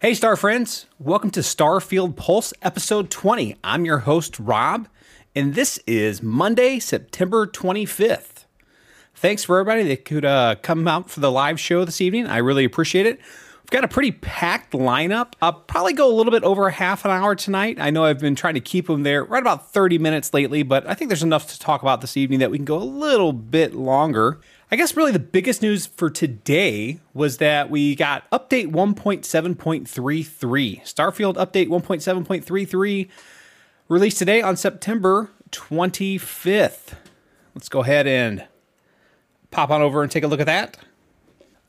Hey, Star friends. Welcome to Starfield Pulse, episode 20. I'm your host, Rob, and this is Monday, September 25th. Thanks for everybody that could uh, come out for the live show this evening. I really appreciate it. We've got a pretty packed lineup. I'll probably go a little bit over a half an hour tonight. I know I've been trying to keep them there right about 30 minutes lately, but I think there's enough to talk about this evening that we can go a little bit longer. I guess really the biggest news for today was that we got update 1.7.33. Starfield update 1.7.33 released today on September 25th. Let's go ahead and pop on over and take a look at that.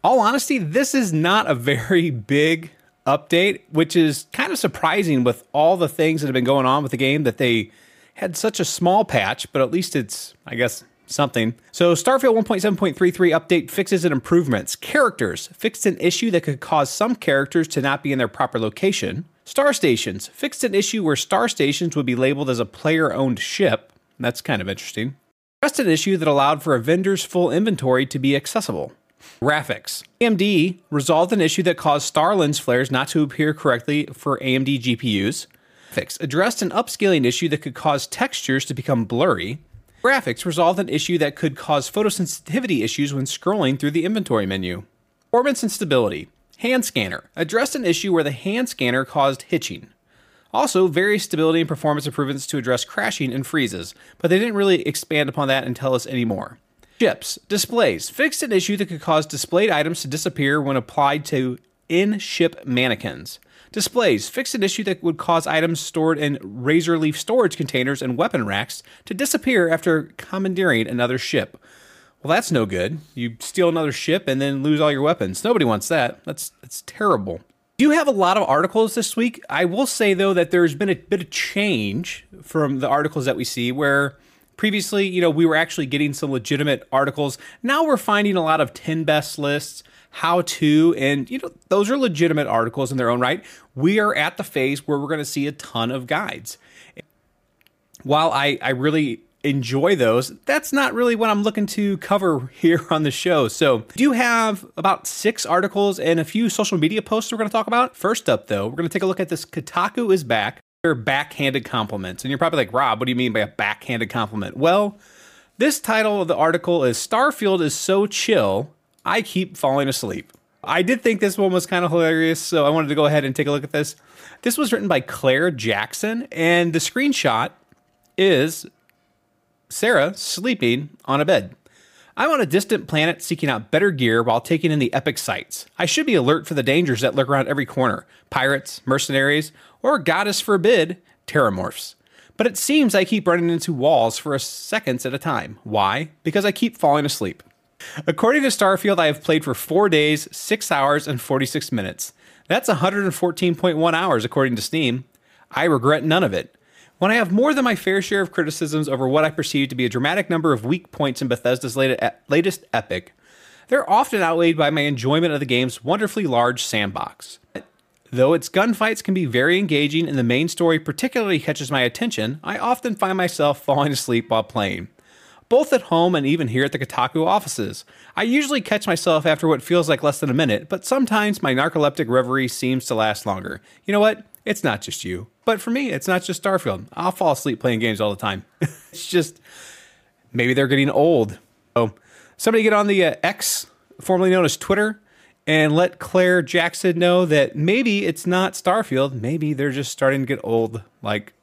All honesty, this is not a very big update, which is kind of surprising with all the things that have been going on with the game that they had such a small patch, but at least it's, I guess, something. So, Starfield 1.7.33 update fixes and improvements. Characters fixed an issue that could cause some characters to not be in their proper location. Star stations fixed an issue where star stations would be labeled as a player owned ship. That's kind of interesting. Addressed an issue that allowed for a vendor's full inventory to be accessible. Graphics. AMD resolved an issue that caused star lens flares not to appear correctly for AMD GPUs. Graphics addressed an upscaling issue that could cause textures to become blurry. Graphics resolved an issue that could cause photosensitivity issues when scrolling through the inventory menu. Performance and stability. Hand scanner addressed an issue where the hand scanner caused hitching. Also, various stability and performance improvements to address crashing and freezes, but they didn't really expand upon that and tell us any more. Ships, displays, fixed an issue that could cause displayed items to disappear when applied to in ship mannequins. Displays fixed an issue that would cause items stored in razor leaf storage containers and weapon racks to disappear after commandeering another ship. Well, that's no good. You steal another ship and then lose all your weapons. Nobody wants that. That's that's terrible. Do have a lot of articles this week? I will say though that there's been a bit of change from the articles that we see where previously, you know, we were actually getting some legitimate articles. Now we're finding a lot of 10 best lists how to, and you know, those are legitimate articles in their own right. We are at the phase where we're going to see a ton of guides. While I, I really enjoy those, that's not really what I'm looking to cover here on the show. So, do have about six articles and a few social media posts we're going to talk about. First up, though, we're going to take a look at this Kotaku is back. Backhanded compliments. And you're probably like, Rob, what do you mean by a backhanded compliment? Well, this title of the article is Starfield is so chill, I keep falling asleep. I did think this one was kind of hilarious, so I wanted to go ahead and take a look at this. This was written by Claire Jackson, and the screenshot is Sarah sleeping on a bed. I'm on a distant planet seeking out better gear while taking in the epic sights. I should be alert for the dangers that lurk around every corner pirates, mercenaries, or, goddess forbid, Terrormorphs. But it seems I keep running into walls for seconds at a time. Why? Because I keep falling asleep. According to Starfield, I have played for four days, six hours, and 46 minutes. That's 114.1 hours, according to Steam. I regret none of it. When I have more than my fair share of criticisms over what I perceive to be a dramatic number of weak points in Bethesda's latest epic, they're often outweighed by my enjoyment of the game's wonderfully large sandbox. Though its gunfights can be very engaging and the main story particularly catches my attention, I often find myself falling asleep while playing both at home and even here at the Kotaku offices. I usually catch myself after what feels like less than a minute, but sometimes my narcoleptic reverie seems to last longer. You know what? It's not just you. But for me, it's not just Starfield. I'll fall asleep playing games all the time. it's just maybe they're getting old. Oh, somebody get on the uh, X, formerly known as Twitter, and let Claire Jackson know that maybe it's not Starfield. Maybe they're just starting to get old like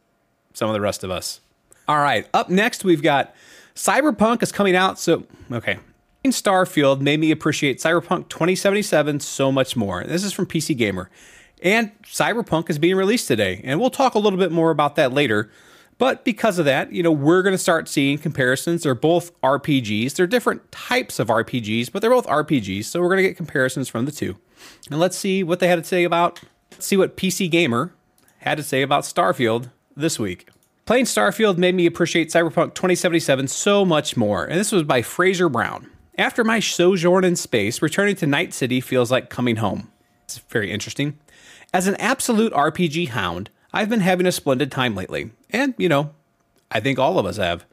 some of the rest of us. All right, up next, we've got Cyberpunk is coming out, so okay. Starfield made me appreciate Cyberpunk 2077 so much more. This is from PC Gamer. And Cyberpunk is being released today, and we'll talk a little bit more about that later. But because of that, you know, we're going to start seeing comparisons. They're both RPGs. They're different types of RPGs, but they're both RPGs. So we're going to get comparisons from the two. And let's see what they had to say about, let's see what PC Gamer had to say about Starfield this week. Playing Starfield made me appreciate Cyberpunk 2077 so much more, and this was by Fraser Brown. After my sojourn in space, returning to Night City feels like coming home. It's very interesting. As an absolute RPG hound, I've been having a splendid time lately, and, you know, I think all of us have.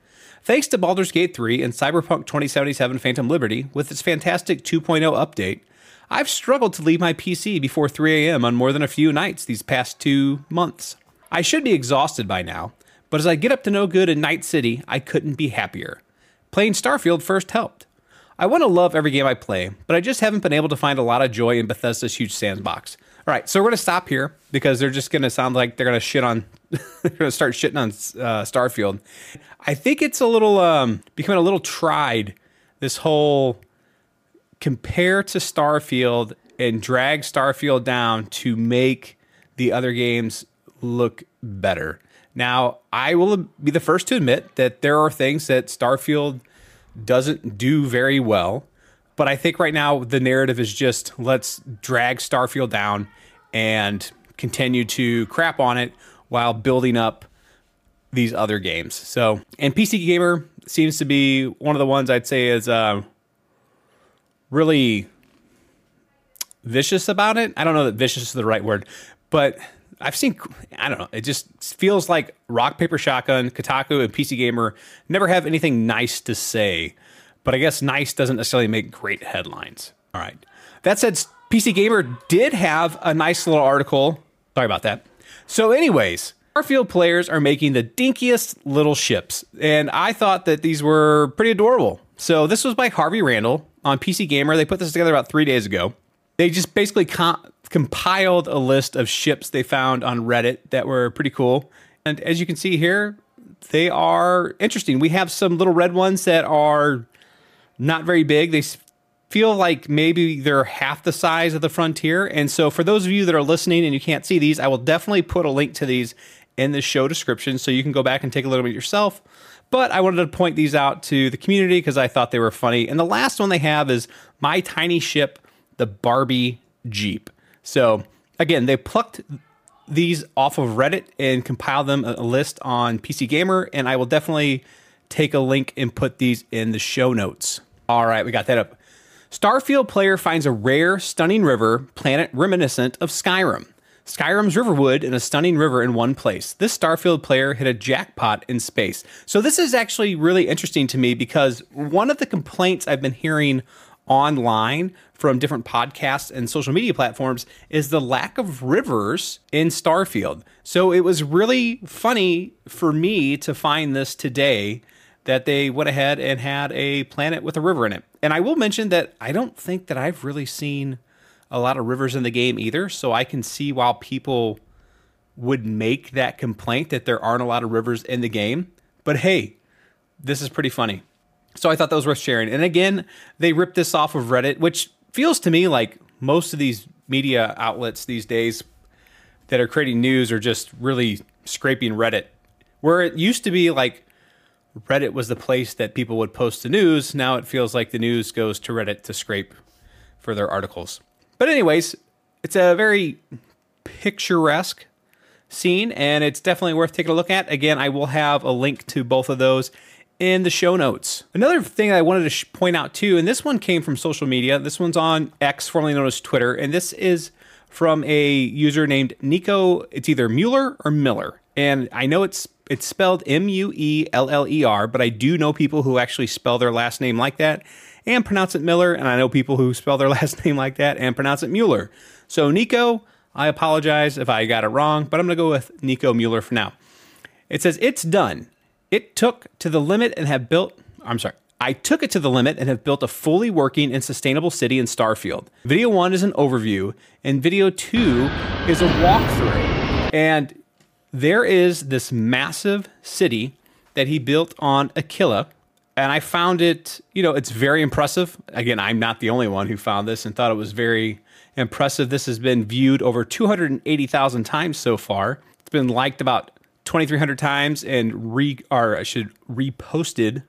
Thanks to Baldur's Gate 3 and Cyberpunk 2077 Phantom Liberty, with its fantastic 2.0 update, I've struggled to leave my PC before 3 a.m. on more than a few nights these past two months. I should be exhausted by now, but as I get up to no good in Night City, I couldn't be happier. Playing Starfield first helped. I want to love every game I play, but I just haven't been able to find a lot of joy in Bethesda's huge sandbox. All right, so we're to stop here because they're just to sound like they're to shit on, they're to start shitting on uh, Starfield. I think it's a little, um, becoming a little tried, this whole compare to Starfield and drag Starfield down to make the other games look better. Now, I will be the first to admit that there are things that Starfield doesn't do very well. But I think right now the narrative is just let's drag Starfield down and continue to crap on it while building up these other games. So, and PC Gamer seems to be one of the ones I'd say is uh, really vicious about it. I don't know that vicious is the right word, but I've seen, I don't know, it just feels like Rock, Paper, Shotgun, Kotaku, and PC Gamer never have anything nice to say. But I guess nice doesn't necessarily make great headlines. All right. That said, PC Gamer did have a nice little article. Sorry about that. So, anyways, Starfield players are making the dinkiest little ships, and I thought that these were pretty adorable. So, this was by Harvey Randall on PC Gamer. They put this together about three days ago. They just basically com- compiled a list of ships they found on Reddit that were pretty cool. And as you can see here, they are interesting. We have some little red ones that are not very big. They feel like maybe they're half the size of the Frontier. And so, for those of you that are listening and you can't see these, I will definitely put a link to these in the show description so you can go back and take a little bit yourself. But I wanted to point these out to the community because I thought they were funny. And the last one they have is My Tiny Ship, the Barbie Jeep. So again, they plucked these off of Reddit and compiled them a list on PC Gamer, and I will definitely take a link and put these in the show notes. All right, we got that up. Starfield player finds a rare, stunning river planet reminiscent of Skyrim. Skyrim's Riverwood and a stunning river in one place. This Starfield player hit a jackpot in space. So, this is actually really interesting to me because one of the complaints I've been hearing online from different podcasts and social media platforms is the lack of rivers in Starfield. So it was really funny for me to find this today that they went ahead and had a planet with a river in it. And I will mention that I don't think that I've really seen a lot of rivers in the game either, so I can see why people would make that complaint that there aren't a lot of rivers in the game. But hey, this is pretty funny. So I thought that was worth sharing. And again, they ripped this off of Reddit, which feels to me like most of these media outlets these days that are creating news are just really scraping Reddit. Where it used to be like Reddit was the place that people would post the news, now it feels like the news goes to Reddit to scrape for their articles. But, anyways, it's a very picturesque scene and it's definitely worth taking a look at. Again, I will have a link to both of those in the show notes. Another thing I wanted to sh- point out too, and this one came from social media. This one's on X, formerly known as Twitter, and this is from a user named Niko. It's either Mueller or Miller, and I know it's it's spelled M U E L L E R, but I do know people who actually spell their last name like that and pronounce it Miller, and I know people who spell their last name like that and pronounce it Mueller. So Niko, I apologize if I got it wrong, but I'm gonna go with Niko Mueller for now. It says it's done. It took to the limit and have built, I'm sorry, I took it to the limit and have built a fully working and sustainable city in Starfield. Video one is an overview, and video two is a walkthrough. And there is this massive city that he built on Akila. And I found it, you know, it's very impressive. Again, I'm not the only one who found this and thought it was very impressive. This has been viewed over 280,000 times so far. It's been liked about 2,300 times and re or I should reposted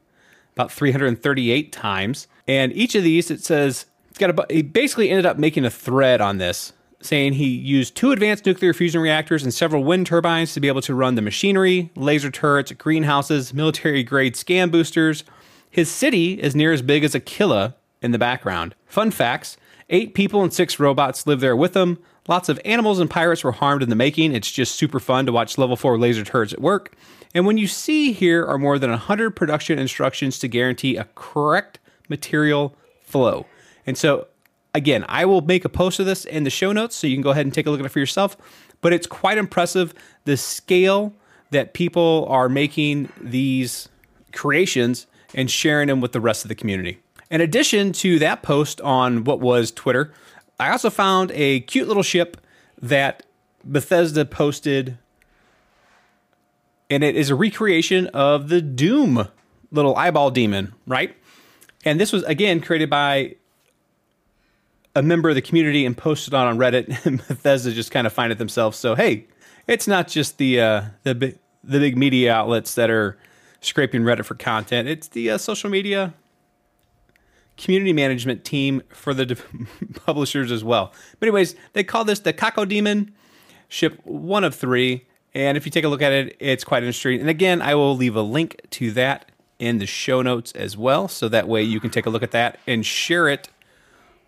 about 338 times. And each of these, it says it's got a. He basically ended up making a thread on this, saying he used two advanced nuclear fusion reactors and several wind turbines to be able to run the machinery, laser turrets, greenhouses, military grade scan boosters. His city is near as big as Akila in the background. Fun facts: eight people and six robots live there with him. Lots of animals and pirates were harmed in the making. It's just super fun to watch level 4 laser turrets at work. And when you see here are more than 100 production instructions to guarantee a correct material flow. And so again, I will make a post of this in the show notes so you can go ahead and take a look at it for yourself. But it's quite impressive the scale that people are making these creations and sharing them with the rest of the community. In addition to that post on what was Twitter, I also found a cute little ship that Bethesda posted, and it is a recreation of the Doom little eyeball demon, right? And this was again created by a member of the community and posted on on Reddit. And Bethesda just kind of find it themselves. So hey, it's not just the uh, the big the big media outlets that are scraping Reddit for content. It's the uh, social media community management team for the publishers as well. But anyways, they call this the Cacodemon ship one of three. And if you take a look at it, it's quite interesting. And again, I will leave a link to that in the show notes as well. So that way you can take a look at that and share it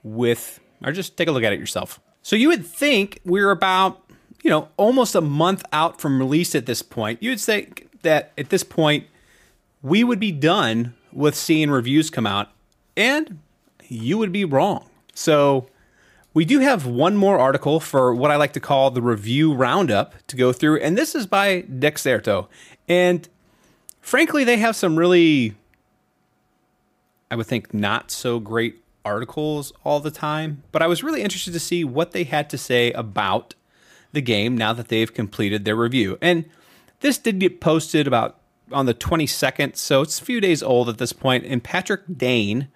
with, or just take a look at it yourself. So you would think we're about, you know, almost a month out from release at this point. You would say that at this point, we would be done with seeing reviews come out and you would be wrong. So, we do have one more article for what I like to call the review roundup to go through, and this is by Dexerto. And frankly, they have some really, I would think, not so great articles all the time. But I was really interested to see what they had to say about the game now that they've completed their review. And this did get posted about on the 22nd, so it's a few days old at this point. And Patrick Dane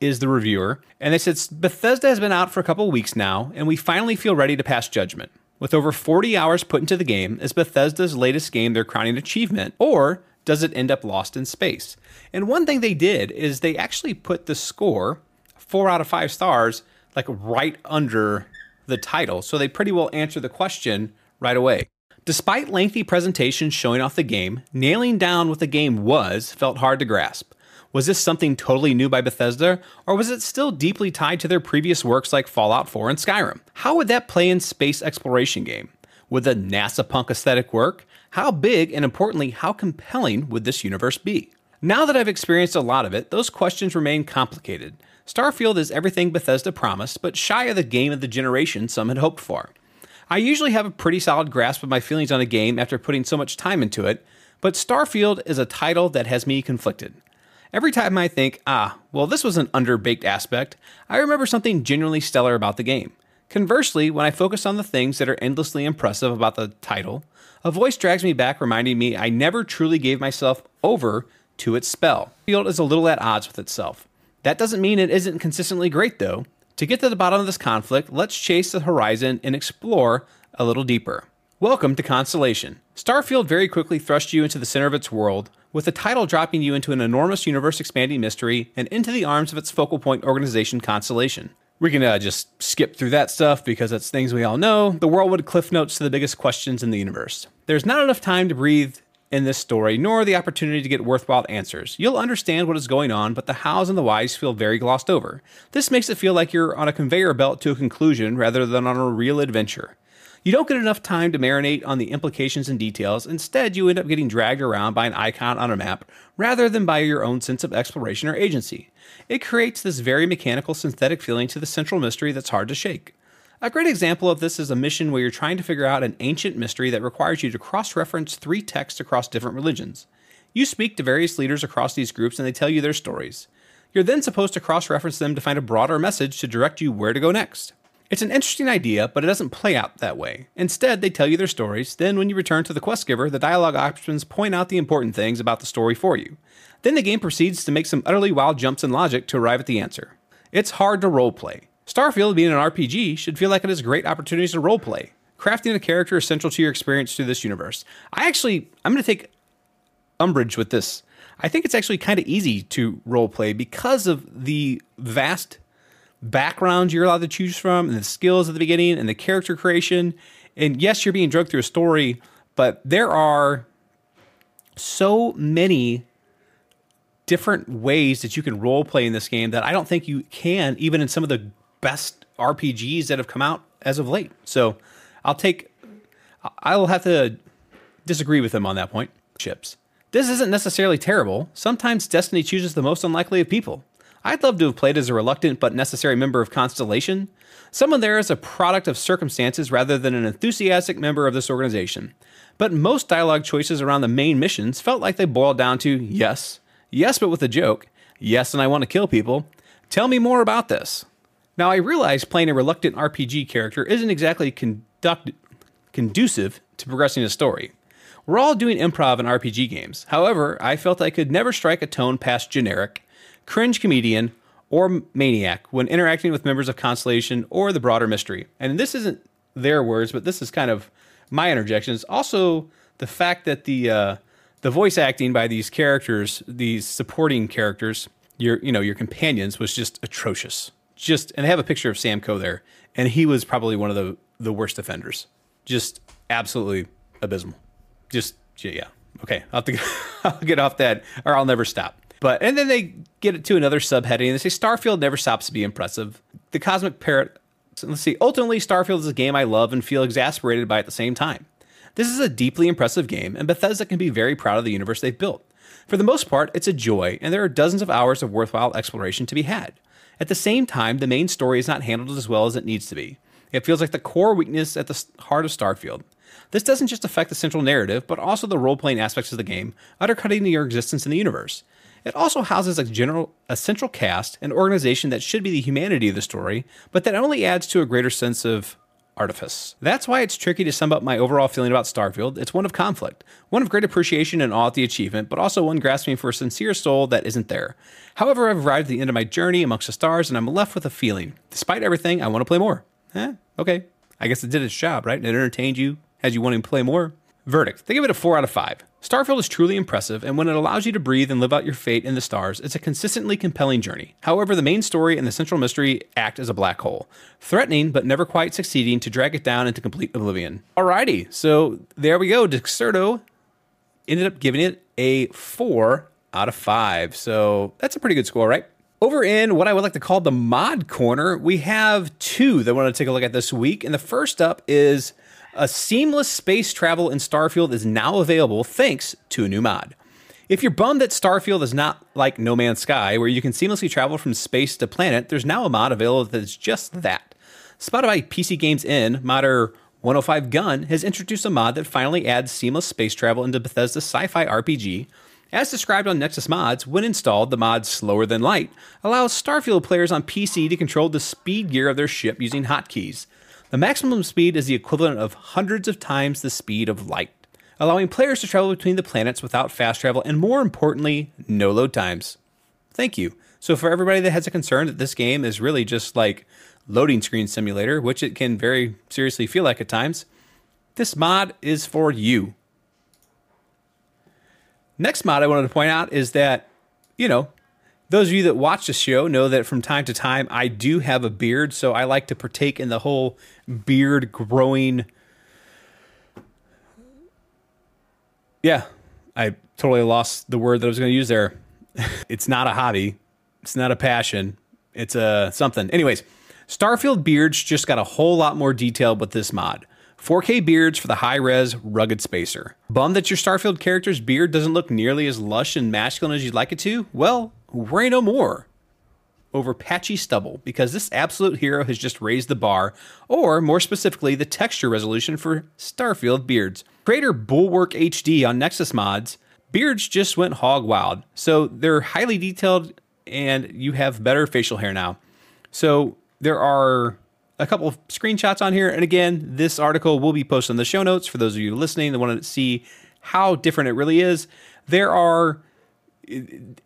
is the reviewer, and they said Bethesda has been out for a couple weeks now, and we finally feel ready to pass judgment. With over 40 hours put into the game, is Bethesda's latest game their crowning achievement, or does it end up lost in space? And one thing they did is they actually put the score, four out of five stars, like right under the title, so they pretty well answer the question right away. Despite lengthy presentations showing off the game, nailing down what the game was felt hard to grasp. Was this something totally new by Bethesda, or was it still deeply tied to their previous works like Fallout 4 and Skyrim? How would that play in space exploration game? Would the NASA punk aesthetic work? How big and importantly, how compelling would this universe be? Now that I've experienced a lot of it, those questions remain complicated. Starfield is everything Bethesda promised, but shy of the game of the generation some had hoped for. I usually have a pretty solid grasp of my feelings on a game after putting so much time into it, but Starfield is a title that has me conflicted. Every time I think, ah, well, this was an underbaked aspect, I remember something genuinely stellar about the game. Conversely, when I focus on the things that are endlessly impressive about the title, a voice drags me back, reminding me I never truly gave myself over to its spell. Field is a little at odds with itself. That doesn't mean it isn't consistently great, though. To get to the bottom of this conflict, let's chase the horizon and explore a little deeper. Welcome to Constellation. Starfield very quickly thrust you into the center of its world, with the title dropping you into an enormous universe expanding mystery and into the arms of its focal point organization, Constellation. We can uh, just skip through that stuff because that's things we all know. The world would cliff notes to the biggest questions in the universe. There's not enough time to breathe in this story, nor the opportunity to get worthwhile answers. You'll understand what is going on, but the hows and the whys feel very glossed over. This makes it feel like you're on a conveyor belt to a conclusion rather than on a real adventure. You don't get enough time to marinate on the implications and details. Instead, you end up getting dragged around by an icon on a map rather than by your own sense of exploration or agency. It creates this very mechanical, synthetic feeling to the central mystery that's hard to shake. A great example of this is a mission where you're trying to figure out an ancient mystery that requires you to cross reference three texts across different religions. You speak to various leaders across these groups and they tell you their stories. You're then supposed to cross reference them to find a broader message to direct you where to go next. It's an interesting idea, but it doesn't play out that way. Instead, they tell you their stories, then when you return to the quest giver, the dialogue options point out the important things about the story for you. Then the game proceeds to make some utterly wild jumps in logic to arrive at the answer. It's hard to roleplay. Starfield, being an RPG, should feel like it has great opportunities to roleplay. Crafting a character is central to your experience through this universe. I actually, I'm going to take umbrage with this. I think it's actually kind of easy to roleplay because of the vast backgrounds you're allowed to choose from and the skills at the beginning and the character creation. And yes, you're being drugged through a story, but there are so many different ways that you can role play in this game that I don't think you can even in some of the best RPGs that have come out as of late. So I'll take I'll have to disagree with them on that point. Chips. This isn't necessarily terrible. Sometimes destiny chooses the most unlikely of people. I'd love to have played as a reluctant but necessary member of Constellation, someone there is a product of circumstances rather than an enthusiastic member of this organization. But most dialogue choices around the main missions felt like they boiled down to yes, yes, but with a joke, yes, and I want to kill people. Tell me more about this. Now, I realize playing a reluctant RPG character isn't exactly conduct- conducive to progressing a story. We're all doing improv in RPG games. However, I felt I could never strike a tone past generic, cringe comedian, or maniac when interacting with members of Constellation or the broader mystery. And this isn't their words, but this is kind of my interjections. Also, the fact that the uh, the voice acting by these characters, these supporting characters, your you know your companions, was just atrocious. Just and I have a picture of Sam Coe there, and he was probably one of the the worst offenders. Just absolutely abysmal. Just yeah. Okay, I'll to I'll get off that, or I'll never stop. But and then they get it to another subheading. and They say Starfield never stops to be impressive. The Cosmic Parrot. Let's see. Ultimately, Starfield is a game I love and feel exasperated by at the same time. This is a deeply impressive game, and Bethesda can be very proud of the universe they've built. For the most part, it's a joy, and there are dozens of hours of worthwhile exploration to be had. At the same time, the main story is not handled as well as it needs to be. It feels like the core weakness at the heart of Starfield. This doesn't just affect the central narrative, but also the role playing aspects of the game, undercutting your existence in the universe. It also houses a general, a central cast, an organization that should be the humanity of the story, but that only adds to a greater sense of artifice. That's why it's tricky to sum up my overall feeling about Starfield. It's one of conflict, one of great appreciation and awe at the achievement, but also one grasping for a sincere soul that isn't there. However, I've arrived at the end of my journey amongst the stars, and I'm left with a feeling. Despite everything, I want to play more. Eh, okay. I guess it did its job, right? It entertained you, has you wanting to play more. Verdict. They give it a 4 out of 5. Starfield is truly impressive, and when it allows you to breathe and live out your fate in the stars, it's a consistently compelling journey. However, the main story and the central mystery act as a black hole, threatening but never quite succeeding to drag it down into complete oblivion. Alrighty, so there we go. Dexerto ended up giving it a 4 out of 5. So that's a pretty good score, right? Over in what I would like to call the mod corner, we have two that I want to take a look at this week. And the first up is a seamless space travel in Starfield is now available thanks to a new mod. If you're bummed that Starfield is not like No Man's Sky, where you can seamlessly travel from space to planet, there's now a mod available that's just that. Spotted by PCGamesN, modder 105 Gun has introduced a mod that finally adds seamless space travel into Bethesda's sci fi RPG. As described on Nexus Mods, when installed, the mod Slower Than Light allows Starfield players on PC to control the speed gear of their ship using hotkeys. The maximum speed is the equivalent of hundreds of times the speed of light, allowing players to travel between the planets without fast travel and, more importantly, no load times. Thank you. So, for everybody that has a concern that this game is really just like loading screen simulator, which it can very seriously feel like at times, this mod is for you. Next mod I wanted to point out is that, you know, those of you that watch the show know that from time to time I do have a beard, so I like to partake in the whole beard growing. Yeah, I totally lost the word that I was going to use there. it's not a hobby, it's not a passion, it's a something. Anyways, Starfield beards just got a whole lot more detailed with this mod. 4K beards for the high res, rugged spacer. Bummed that your Starfield character's beard doesn't look nearly as lush and masculine as you'd like it to? Well, worry no more over patchy stubble because this absolute hero has just raised the bar, or more specifically, the texture resolution for Starfield beards. Creator Bulwark HD on Nexus Mods, beards just went hog wild. So they're highly detailed and you have better facial hair now. So there are a couple of screenshots on here. And again, this article will be posted in the show notes for those of you listening that want to see how different it really is. There are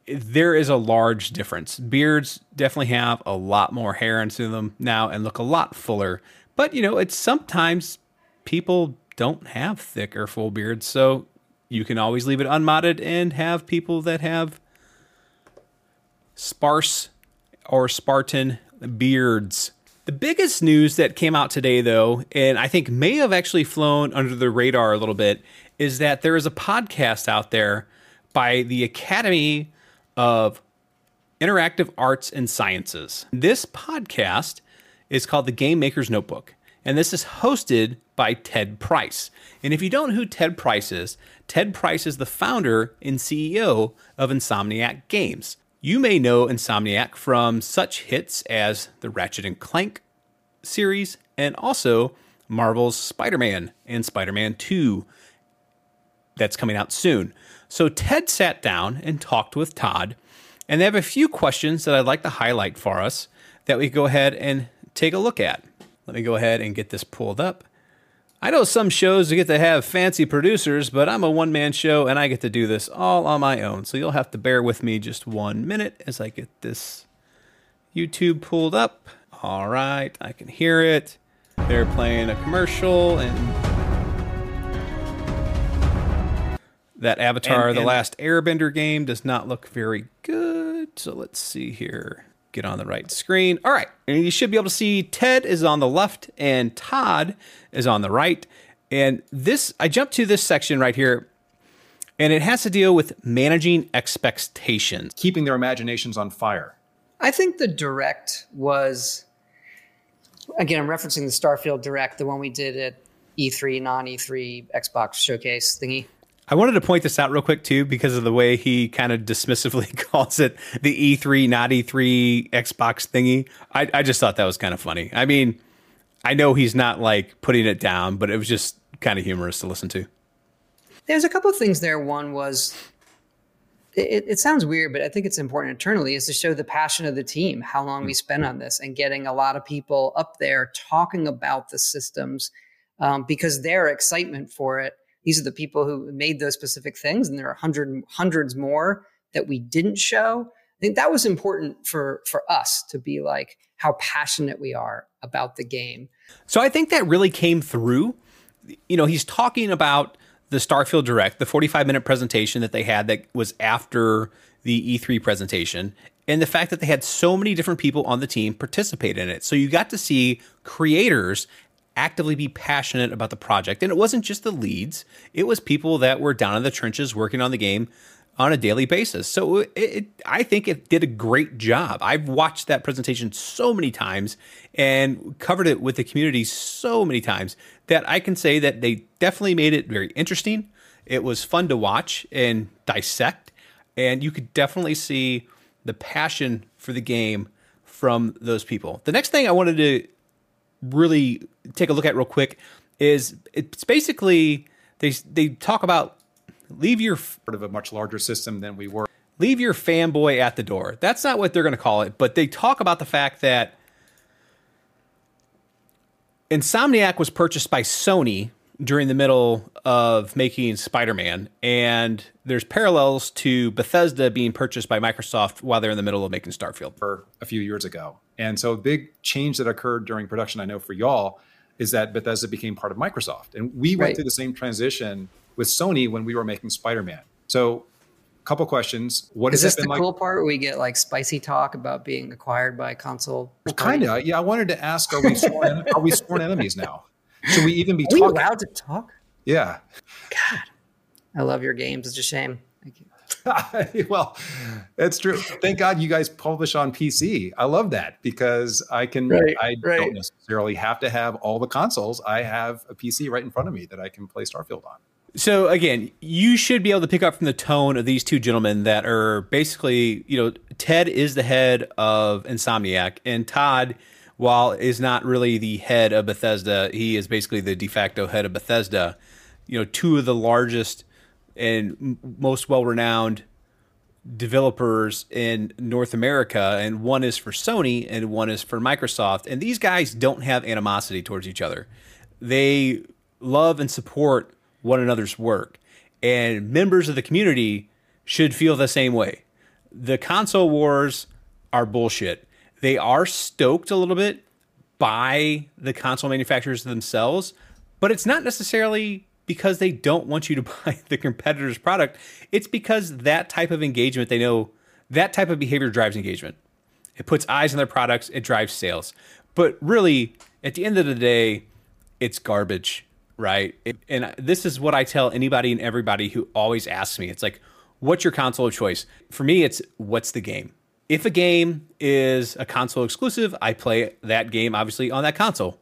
there is a large difference. Beards definitely have a lot more hair into them now and look a lot fuller. But you know, it's sometimes people don't have thick or full beards, so you can always leave it unmodded and have people that have sparse or Spartan beards. The biggest news that came out today, though, and I think may have actually flown under the radar a little bit, is that there is a podcast out there by the Academy of Interactive Arts and Sciences. This podcast is called The Game Maker's Notebook, and this is hosted by Ted Price. And if you don't know who Ted Price is, Ted Price is the founder and CEO of Insomniac Games. You may know Insomniac from such hits as the Ratchet and Clank series and also Marvel's Spider Man and Spider Man 2 that's coming out soon. So Ted sat down and talked with Todd, and they have a few questions that I'd like to highlight for us that we go ahead and take a look at. Let me go ahead and get this pulled up. I know some shows get to have fancy producers, but I'm a one man show and I get to do this all on my own. So you'll have to bear with me just one minute as I get this YouTube pulled up. All right, I can hear it. They're playing a commercial and that Avatar and, and, The Last Airbender game does not look very good. So let's see here. Get on the right screen. All right. And you should be able to see Ted is on the left and Todd is on the right. And this, I jumped to this section right here, and it has to deal with managing expectations, keeping their imaginations on fire. I think the direct was, again, I'm referencing the Starfield direct, the one we did at E3, non E3 Xbox showcase thingy. I wanted to point this out real quick too, because of the way he kind of dismissively calls it the E3, not E3 Xbox thingy. I, I just thought that was kind of funny. I mean, I know he's not like putting it down, but it was just kind of humorous to listen to. There's a couple of things there. One was it, it, sounds weird, but I think it's important internally is to show the passion of the team, how long we spent on this, and getting a lot of people up there talking about the systems um, because their excitement for it. These are the people who made those specific things, and there are hundred hundreds more that we didn't show. I think that was important for for us to be like how passionate we are about the game. So I think that really came through. You know, he's talking about the Starfield Direct, the 45 minute presentation that they had that was after the E3 presentation, and the fact that they had so many different people on the team participate in it. So you got to see creators actively be passionate about the project. And it wasn't just the leads, it was people that were down in the trenches working on the game on a daily basis. So it, it, I think it did a great job. I've watched that presentation so many times and covered it with the community so many times that I can say that they definitely made it very interesting. It was fun to watch and dissect, and you could definitely see the passion for the game from those people. The next thing I wanted to really take a look at real quick is it's basically they they talk about leave your part of a much larger system than we were. Leave your fanboy at the door. That's not what they're going to call it, but they talk about the fact that Insomniac was purchased by Sony during the middle of making Spider-Man, and there's parallels to Bethesda being purchased by Microsoft while they're in the middle of making Starfield. For a few years ago, and so a big change that occurred during production, I know for y'all, is that Bethesda became part of Microsoft, and we went through the same transition with Sony when we were making Spider Man. So, a couple questions. What is this the like? cool part where we get like spicy talk about being acquired by console? Well, kind of. Yeah, I wanted to ask: Are we sworn? are we sworn enemies now? Should we even be are talking? allowed to talk? Yeah. God, I love your games. It's a shame. Thank you. well, that's true. Thank God you guys publish on PC. I love that because I can. Right, I right. don't necessarily have to have all the consoles. I have a PC right in front of me that I can play Starfield on. So again, you should be able to pick up from the tone of these two gentlemen that are basically, you know, Ted is the head of Insomniac, and Todd, while is not really the head of Bethesda, he is basically the de facto head of Bethesda. You know, two of the largest and most well-renowned developers in North America, and one is for Sony and one is for Microsoft. And these guys don't have animosity towards each other. They love and support one another's work. And members of the community should feel the same way. The console wars are bullshit. They are stoked a little bit by the console manufacturers themselves, but it's not necessarily because they don't want you to buy the competitor's product. It's because that type of engagement, they know that type of behavior drives engagement. It puts eyes on their products, it drives sales. But really, at the end of the day, it's garbage right? It, and this is what I tell anybody and everybody who always asks me. It's like, what's your console of choice? For me, it's what's the game? If a game is a console exclusive, I play that game obviously on that console.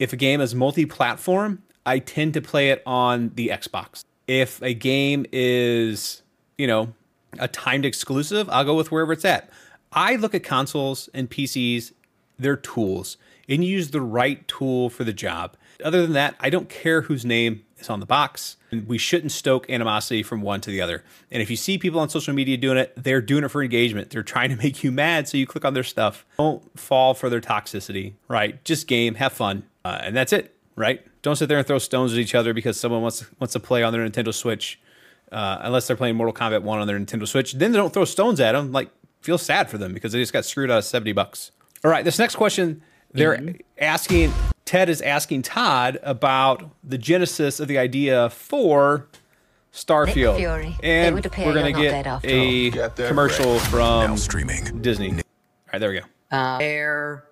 If a game is multi platform, I tend to play it on the Xbox. If a game is, you know, a timed exclusive, I'll go with wherever it's at. I look at consoles and PCs, they're tools, and you use the right tool for the job. Other than that, I don't care whose name is on the box. We shouldn't stoke animosity from one to the other. And if you see people on social media doing it, they're doing it for engagement. They're trying to make you mad, so you click on their stuff. Don't fall for their toxicity, right? Just game, have fun, uh, and that's it, right? Don't sit there and throw stones at each other because someone wants wants to play on their Nintendo Switch, uh, unless they're playing Mortal Kombat One on their Nintendo Switch. Then they don't throw stones at them. Like, feel sad for them because they just got screwed out of seventy bucks. All right, this next question they're mm-hmm. asking Ted is asking Todd about the genesis of the idea for Starfield. Fury. And we're going to get a get commercial right. from streaming. Disney. All right, there we go. Uh, where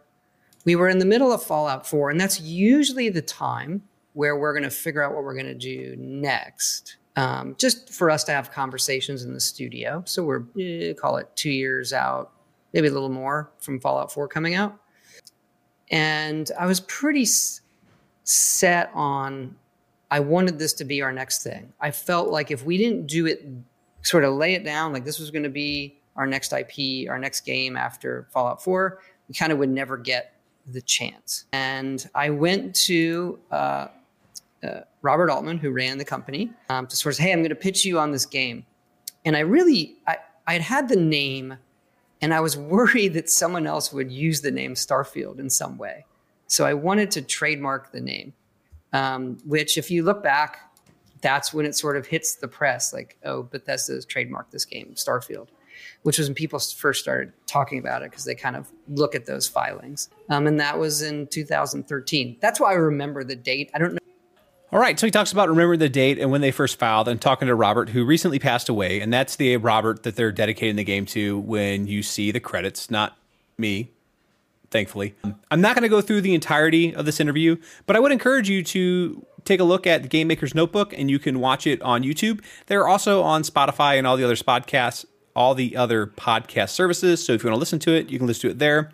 we were in the middle of Fallout 4, and that's usually the time where we're going to figure out what we're going to do next. Um, just for us to have conversations in the studio. So we're, eh, call it two years out, maybe a little more from Fallout 4 coming out and I was pretty s- set on I wanted this to be our next thing. I felt like if we didn't do it, sort of lay it down, like this was going to be our next IP, our next game after Fallout 4, we kind of would never get the chance. And I went to uh, uh, Robert Altman, who ran the company, um, to sort of say, hey, I'm going to pitch you on this game. And I really, I, I had had the name and I was worried that someone else would use the name Starfield in some way. So I wanted to trademark the name, um, which, if you look back, that's when it sort of hits the press like, oh, Bethesda's trademarked this game, Starfield, which was when people first started talking about it because they kind of look at those filings. Um, and that was in 2013. That's why I remember the date. I don't know all right, so he talks about remembering the date and when they first filed and talking to Robert, who recently passed away. And that's the Robert that they're dedicating the game to when you see the credits, not me, thankfully. I'm not going to go through the entirety of this interview, but I would encourage you to take a look at the Game Maker's Notebook and you can watch it on YouTube. They're also on Spotify and all the other podcasts, all the other podcast services. So if you want to listen to it, you can listen to it there.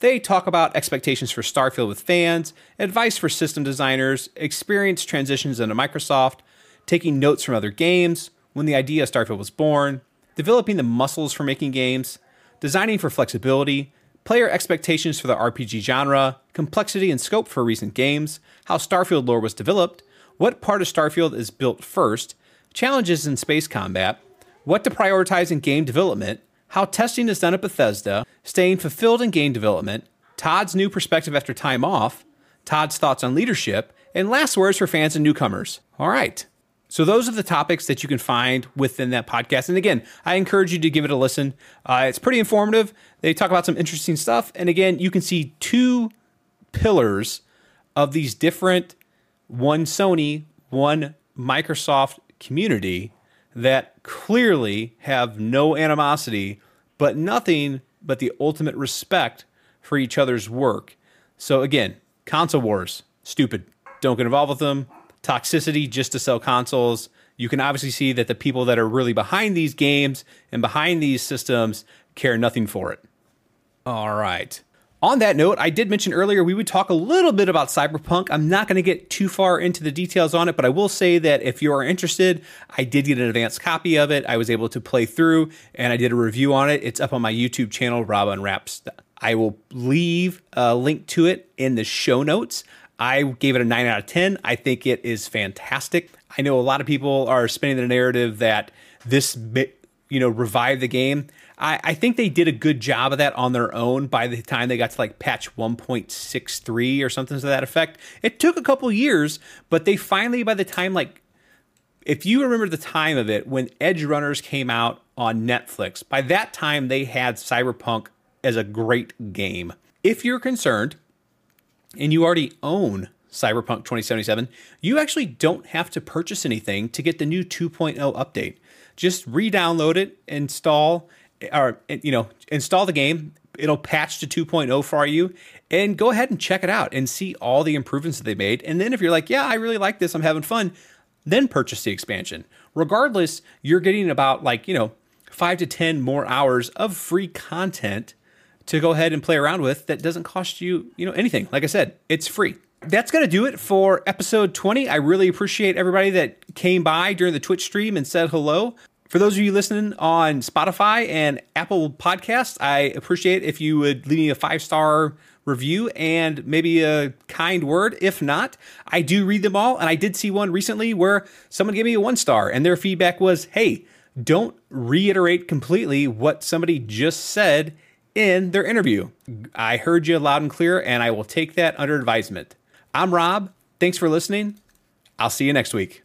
They talk about expectations for Starfield with fans, advice for system designers, experience transitions into Microsoft, taking notes from other games, when the idea of Starfield was born, developing the muscles for making games, designing for flexibility, player expectations for the RPG genre, complexity and scope for recent games, how Starfield lore was developed, what part of Starfield is built first, challenges in space combat, what to prioritize in game development, how testing is done at Bethesda, staying fulfilled in game development, Todd's new perspective after time off, Todd's thoughts on leadership, and last words for fans and newcomers. All right. So those are the topics that you can find within that podcast. And again, I encourage you to give it a listen. Uh, it's pretty informative. They talk about some interesting stuff. And again, you can see two pillars of these different one Sony, one Microsoft community that clearly have no animosity, but nothing but the ultimate respect for each other's work. So again, console wars, stupid. Don't get involved with them. Toxicity just to sell consoles. You can obviously see that the people that are really behind these games and behind these systems care nothing for it. All right. On that note, I did mention earlier we would talk a little bit about Cyberpunk. I'm not going to get too far into the details on it, but I will say that if you are interested, I did get an advanced copy of it. I was able to play through and I did a review on it. It's up on my YouTube channel, Rob Unwraps. I will leave a link to it in the show notes. I gave it a 9 out of 10. I think it is fantastic. I know a lot of people are spinning the narrative that this you know revived the game. I, I think they did a good job of that on their own by the time they got to like patch 1.63 or something to that effect. It took a couple years, but they finally, by the time like, if you remember the time of it when Edgerunners came out on Netflix, by that time they had Cyberpunk as a great game. If you're concerned and you already own Cyberpunk 2077, you actually don't have to purchase anything to get the new 2.0 update. Just re download it, install, or you know install the game. It'll patch to 2.0 for you. And go ahead and check it out and see all the improvements that they made. And then if you're like yeah i really like this. I'm having fun then purchase the expansion. Regardless you're getting about like you know 5 to 10 more hours of free content to go ahead and play around with that doesn't cost you you know anything. Like i said it's free. That's going to do it for episode 20 i really appreciate everybody that came by during the twitch stream and said hello For those of you listening on Spotify and Apple Podcasts, I appreciate if you would leave me a five star review and maybe a kind word. If not, I do read them all. And I did see one recently where someone gave me a one star and their feedback was, hey, don't reiterate completely what somebody just said in their interview. I heard you loud and clear, and I will take that under advisement. I'm Rob. Thanks for listening. I'll see you next week.